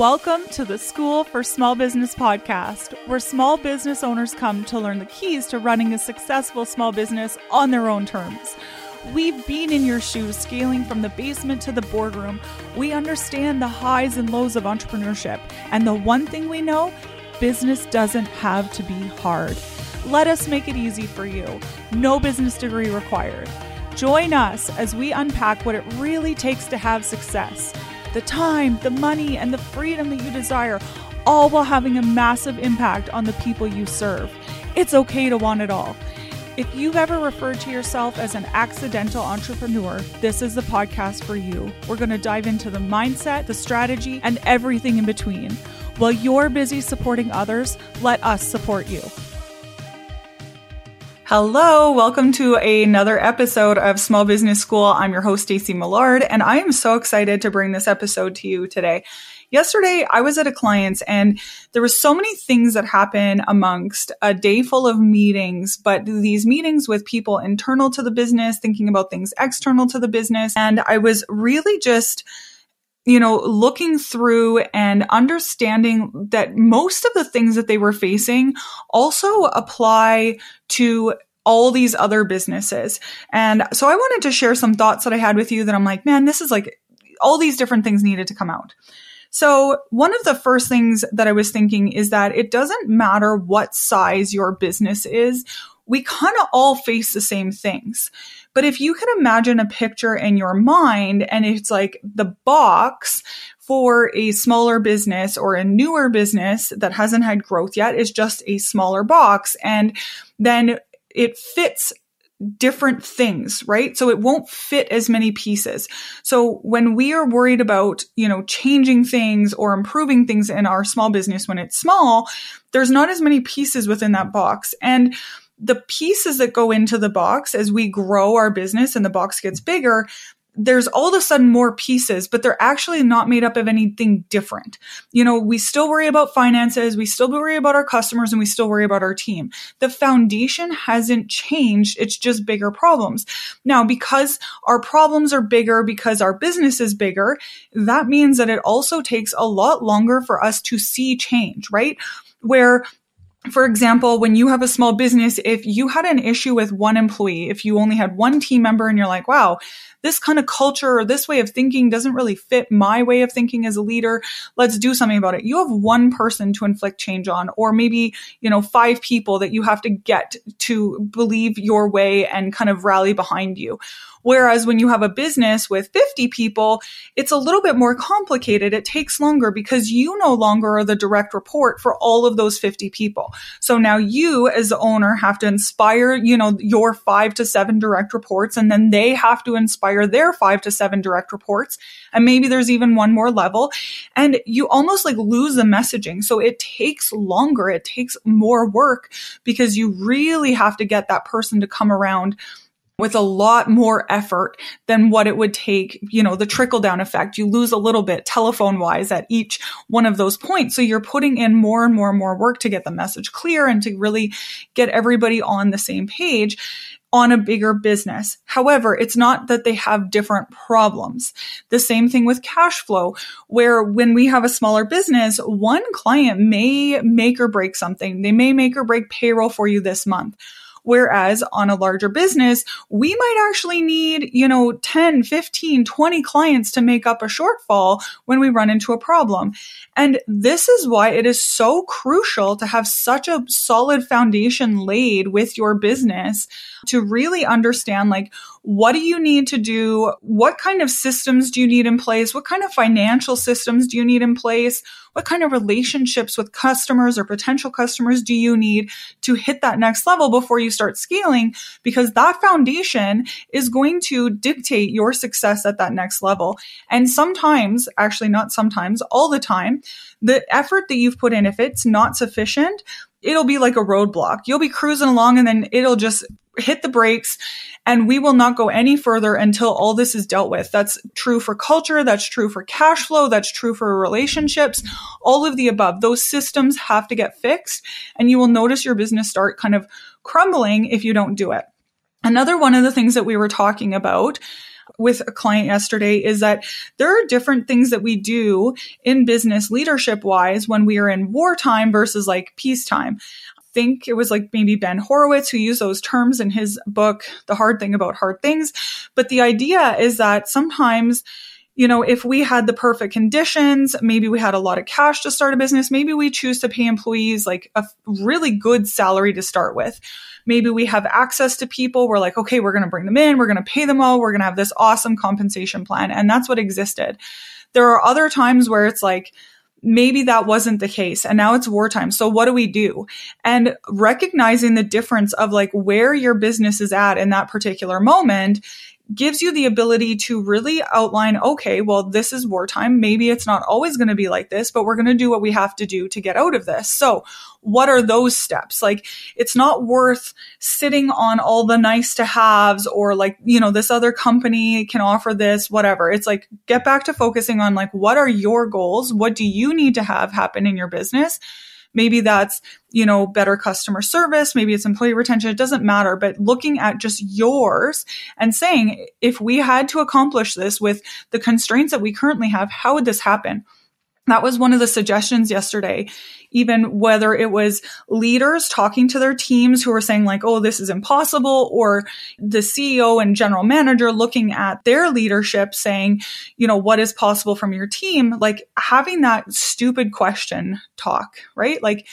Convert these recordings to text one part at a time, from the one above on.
Welcome to the School for Small Business podcast, where small business owners come to learn the keys to running a successful small business on their own terms. We've been in your shoes, scaling from the basement to the boardroom. We understand the highs and lows of entrepreneurship. And the one thing we know business doesn't have to be hard. Let us make it easy for you. No business degree required. Join us as we unpack what it really takes to have success the time, the money, and the freedom that you desire, all while having a massive impact on the people you serve. It's okay to want it all. If you've ever referred to yourself as an accidental entrepreneur, this is the podcast for you. We're going to dive into the mindset, the strategy, and everything in between. While you're busy supporting others, let us support you. Hello, welcome to another episode of Small Business School. I'm your host, Stacey Millard, and I am so excited to bring this episode to you today. Yesterday, I was at a client's and there was so many things that happen amongst a day full of meetings, but these meetings with people internal to the business, thinking about things external to the business. And I was really just you know, looking through and understanding that most of the things that they were facing also apply to all these other businesses. And so I wanted to share some thoughts that I had with you that I'm like, man, this is like all these different things needed to come out. So one of the first things that I was thinking is that it doesn't matter what size your business is. We kind of all face the same things. But if you can imagine a picture in your mind and it's like the box for a smaller business or a newer business that hasn't had growth yet is just a smaller box. And then it fits different things, right? So it won't fit as many pieces. So when we are worried about, you know, changing things or improving things in our small business when it's small, there's not as many pieces within that box. And the pieces that go into the box as we grow our business and the box gets bigger, there's all of a sudden more pieces, but they're actually not made up of anything different. You know, we still worry about finances, we still worry about our customers, and we still worry about our team. The foundation hasn't changed, it's just bigger problems. Now, because our problems are bigger, because our business is bigger, that means that it also takes a lot longer for us to see change, right? Where for example, when you have a small business, if you had an issue with one employee, if you only had one team member and you're like, wow, this kind of culture or this way of thinking doesn't really fit my way of thinking as a leader. Let's do something about it. You have one person to inflict change on, or maybe, you know, five people that you have to get to believe your way and kind of rally behind you. Whereas when you have a business with 50 people, it's a little bit more complicated. It takes longer because you no longer are the direct report for all of those 50 people. So now you as the owner have to inspire, you know, your five to seven direct reports and then they have to inspire their five to seven direct reports. And maybe there's even one more level. And you almost like lose the messaging. So it takes longer. It takes more work because you really have to get that person to come around with a lot more effort than what it would take, you know, the trickle down effect. You lose a little bit telephone wise at each one of those points. So you're putting in more and more and more work to get the message clear and to really get everybody on the same page on a bigger business. However, it's not that they have different problems. The same thing with cash flow, where when we have a smaller business, one client may make or break something. They may make or break payroll for you this month. Whereas on a larger business, we might actually need, you know, 10, 15, 20 clients to make up a shortfall when we run into a problem. And this is why it is so crucial to have such a solid foundation laid with your business to really understand like what do you need to do? What kind of systems do you need in place? What kind of financial systems do you need in place? What kind of relationships with customers or potential customers do you need to hit that next level before you start scaling? Because that foundation is going to dictate your success at that next level. And sometimes, actually not sometimes, all the time, the effort that you've put in, if it's not sufficient, it'll be like a roadblock. You'll be cruising along and then it'll just hit the brakes and we will not go any further until all this is dealt with. That's true for culture. That's true for cash flow. That's true for relationships, all of the above. Those systems have to get fixed and you will notice your business start kind of crumbling if you don't do it. Another one of the things that we were talking about with a client yesterday is that there are different things that we do in business leadership wise when we are in wartime versus like peacetime think it was like maybe Ben Horowitz who used those terms in his book, The Hard Thing About Hard Things. But the idea is that sometimes you know, if we had the perfect conditions, maybe we had a lot of cash to start a business, maybe we choose to pay employees like a really good salary to start with. Maybe we have access to people. We're like, okay, we're going to bring them in. We're going to pay them all. We're going to have this awesome compensation plan. And that's what existed. There are other times where it's like, maybe that wasn't the case and now it's wartime. So what do we do? And recognizing the difference of like where your business is at in that particular moment gives you the ability to really outline, okay, well, this is wartime. Maybe it's not always going to be like this, but we're going to do what we have to do to get out of this. So what are those steps? Like, it's not worth sitting on all the nice to haves or like, you know, this other company can offer this, whatever. It's like, get back to focusing on like, what are your goals? What do you need to have happen in your business? Maybe that's, you know, better customer service. Maybe it's employee retention. It doesn't matter, but looking at just yours and saying, if we had to accomplish this with the constraints that we currently have, how would this happen? That was one of the suggestions yesterday, even whether it was leaders talking to their teams who were saying like, oh, this is impossible, or the CEO and general manager looking at their leadership saying, you know, what is possible from your team? Like having that stupid question talk, right? Like,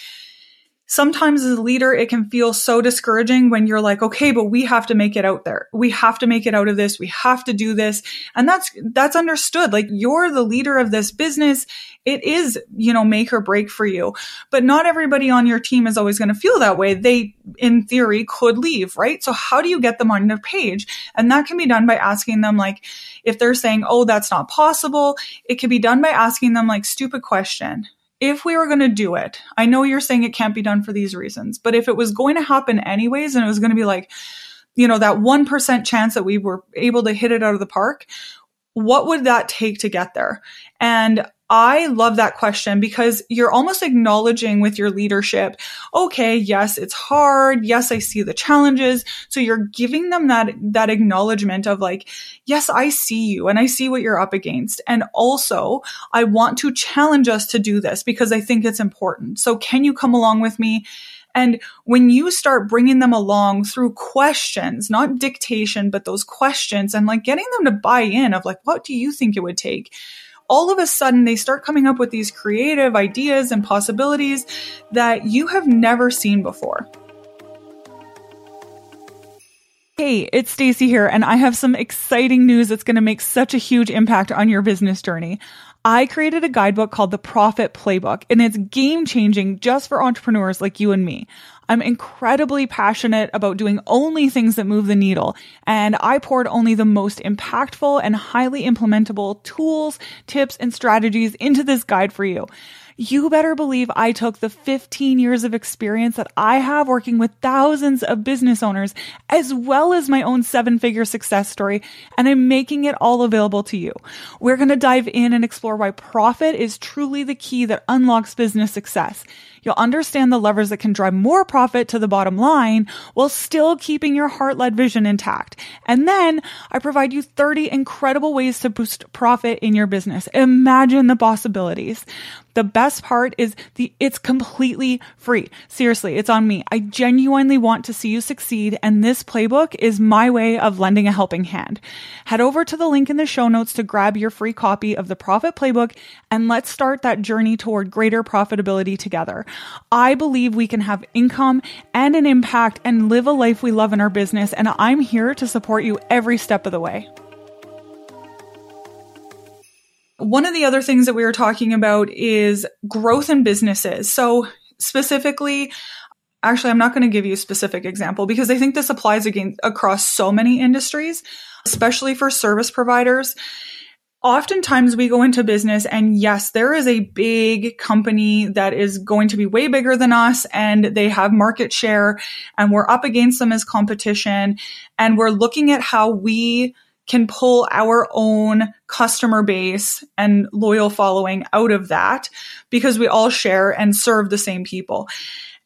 sometimes as a leader, it can feel so discouraging when you're like, okay, but we have to make it out there. We have to make it out of this. We have to do this. And that's, that's understood. Like you're the leader of this business. It is, you know, make or break for you. But not everybody on your team is always going to feel that way. They, in theory, could leave, right? So how do you get them on their page? And that can be done by asking them like, if they're saying, oh, that's not possible, it can be done by asking them like, stupid question if we were going to do it, I know you're saying it can't be done for these reasons, but if it was going to happen anyways, and it was going to be like, you know, that 1% chance that we were able to hit it out of the park, what would that take to get there? And I love that question because you're almost acknowledging with your leadership, okay, yes, it's hard. Yes, I see the challenges. So you're giving them that, that acknowledgement of like, yes, I see you and I see what you're up against. And also I want to challenge us to do this because I think it's important. So can you come along with me? And when you start bringing them along through questions, not dictation, but those questions and like getting them to buy in of like, what do you think it would take? All of a sudden they start coming up with these creative ideas and possibilities that you have never seen before. Hey, it's Stacy here, and I have some exciting news that's going to make such a huge impact on your business journey. I created a guidebook called the Profit Playbook, and it's game changing just for entrepreneurs like you and me. I'm incredibly passionate about doing only things that move the needle, and I poured only the most impactful and highly implementable tools, tips, and strategies into this guide for you you better believe I took the 15 years of experience that I have working with thousands of business owners, as well as my own seven figure success story, and I'm making it all available to you. We're going to dive in and explore why profit is truly the key that unlocks business success. You'll understand the levers that can drive more profit to the bottom line while still keeping your heart led vision intact. And then I provide you 30 incredible ways to boost profit in your business. Imagine the possibilities. The best part is the it's completely free. Seriously, it's on me. I genuinely want to see you succeed and this playbook is my way of lending a helping hand. Head over to the link in the show notes to grab your free copy of the Profit Playbook and let's start that journey toward greater profitability together. I believe we can have income and an impact and live a life we love in our business and I'm here to support you every step of the way. One of the other things that we were talking about is growth in businesses. So specifically, actually, I'm not going to give you a specific example because I think this applies again across so many industries, especially for service providers. Oftentimes we go into business and yes, there is a big company that is going to be way bigger than us and they have market share and we're up against them as competition and we're looking at how we can pull our own customer base and loyal following out of that because we all share and serve the same people.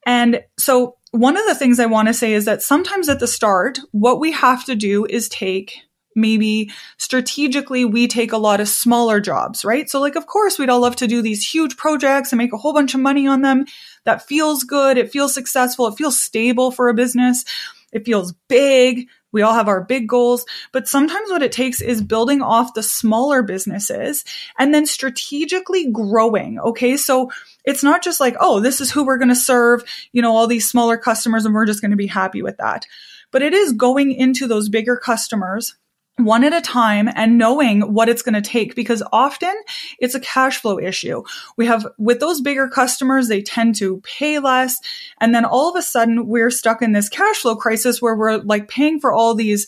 And so one of the things I want to say is that sometimes at the start, what we have to do is take maybe strategically we take a lot of smaller jobs, right? So like, of course, we'd all love to do these huge projects and make a whole bunch of money on them. That feels good. It feels successful. It feels stable for a business. It feels big. We all have our big goals, but sometimes what it takes is building off the smaller businesses and then strategically growing. Okay. So it's not just like, oh, this is who we're going to serve, you know, all these smaller customers and we're just going to be happy with that. But it is going into those bigger customers one at a time and knowing what it's going to take because often it's a cash flow issue. We have with those bigger customers, they tend to pay less. And then all of a sudden we're stuck in this cash flow crisis where we're like paying for all these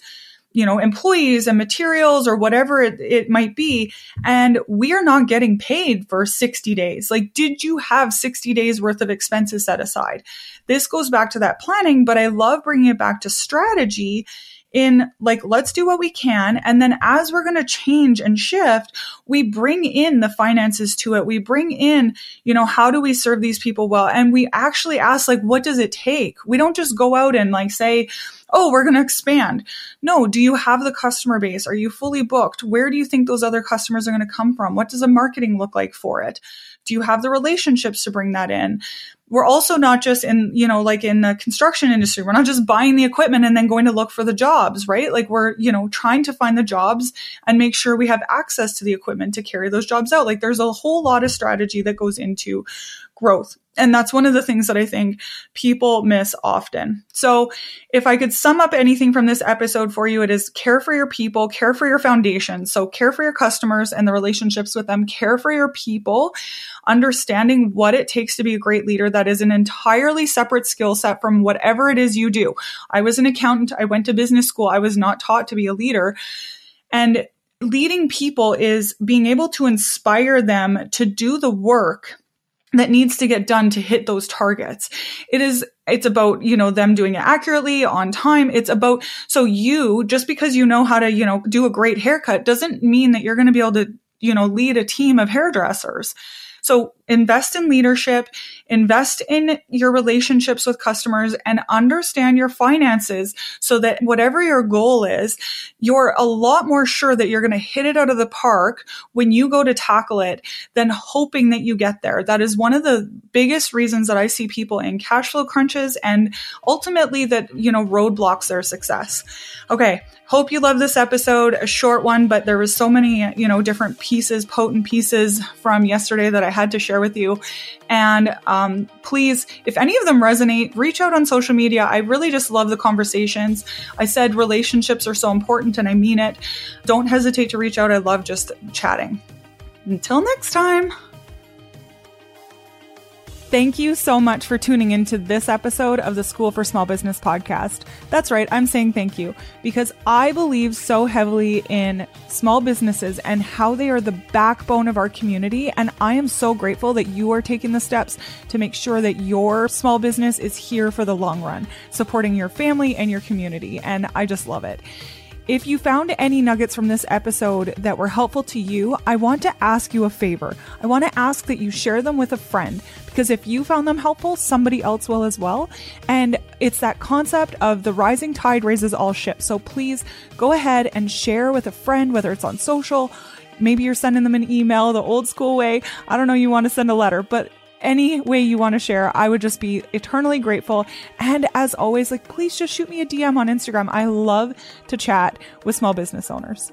you know, employees and materials or whatever it, it, might be. And we are not getting paid for 60 days. Like, did you have 60 days worth of expenses set aside? This goes back to that planning, but I love bringing it back to strategy in like, let's do what we can. And then as we're going to change and shift, we bring in the finances to it. We bring in, you know, how do we serve these people well? And we actually ask, like, what does it take? We don't just go out and like say, oh, we're going to expand. No, do you have the customer base? Are you fully booked? Where do you think those other customers are going to come from? What does the marketing look like for it? Do you have the relationships to bring that in? We're also not just in, you know, like in the construction industry, we're not just buying the equipment and then going to look for the jobs, right? Like we're, you know, trying to find the jobs and make sure we have access to the equipment to carry those jobs out. Like there's a whole lot of strategy that goes into growth. And that's one of the things that I think people miss often. So if I could sum up anything from this episode for you, it is care for your people, care for your foundation. So care for your customers and the relationships with them, care for your people, understanding what it takes to be a great leader. That is an entirely separate skill set from whatever it is you do. I was an accountant. I went to business school. I was not taught to be a leader. And leading people is being able to inspire them to do the work that needs to get done to hit those targets. It is, it's about, you know, them doing it accurately on time. It's about, so you, just because you know how to, you know, do a great haircut doesn't mean that you're going to be able to, you know, lead a team of hairdressers. So invest in leadership, invest in your relationships with customers and understand your finances so that whatever your goal is, you're a lot more sure that you're going to hit it out of the park when you go to tackle it than hoping that you get there. That is one of the biggest reasons that I see people in cash flow crunches and ultimately that, you know, roadblocks their success. Okay. Hope you love this episode, a short one, but there was so many, you know, different pieces, potent pieces from yesterday that I had to share with you. And um, please, if any of them resonate, reach out on social media. I really just love the conversations. I said relationships are so important, and I mean it. Don't hesitate to reach out. I love just chatting. Until next time. Thank you so much for tuning into this episode of the School for Small Business podcast. That's right, I'm saying thank you because I believe so heavily in small businesses and how they are the backbone of our community. And I am so grateful that you are taking the steps to make sure that your small business is here for the long run, supporting your family and your community. And I just love it. If you found any nuggets from this episode that were helpful to you, I want to ask you a favor. I want to ask that you share them with a friend because if you found them helpful, somebody else will as well. And it's that concept of the rising tide raises all ships. So please go ahead and share with a friend, whether it's on social, maybe you're sending them an email the old school way. I don't know, you want to send a letter, but any way you want to share, I would just be eternally grateful. And as always, like, please just shoot me a DM on Instagram. I love to chat with small business owners.